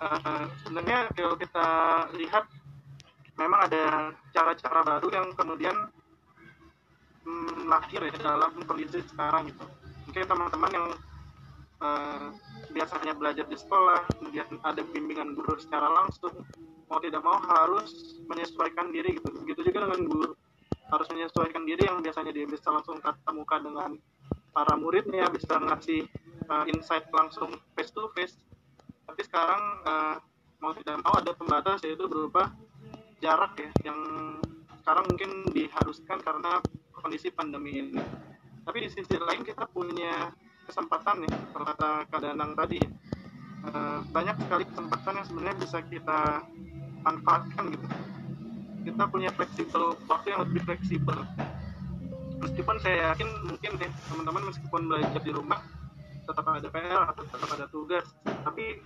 uh, sebenarnya kalau kita lihat memang ada cara-cara baru yang kemudian hmm, lahir ya dalam kondisi sekarang gitu. Mungkin teman-teman yang uh, biasanya belajar di sekolah kemudian ada bimbingan guru secara langsung mau tidak mau harus menyesuaikan diri gitu. Begitu juga dengan guru. Harus menyesuaikan diri yang biasanya dia bisa langsung tatap muka dengan para muridnya bisa ngasih uh, insight langsung face to face tapi sekarang uh, mau tidak mau ada pembatas yaitu berupa jarak ya yang sekarang mungkin diharuskan karena kondisi pandemi ini. Tapi di sisi lain kita punya kesempatan nih kalau kata Danang tadi uh, banyak sekali kesempatan yang sebenarnya bisa kita manfaatkan gitu. Kita punya fleksibel waktu yang lebih fleksibel. Meskipun saya yakin mungkin deh teman-teman meskipun belajar di rumah tetap ada PR atau tetap ada tugas. Tapi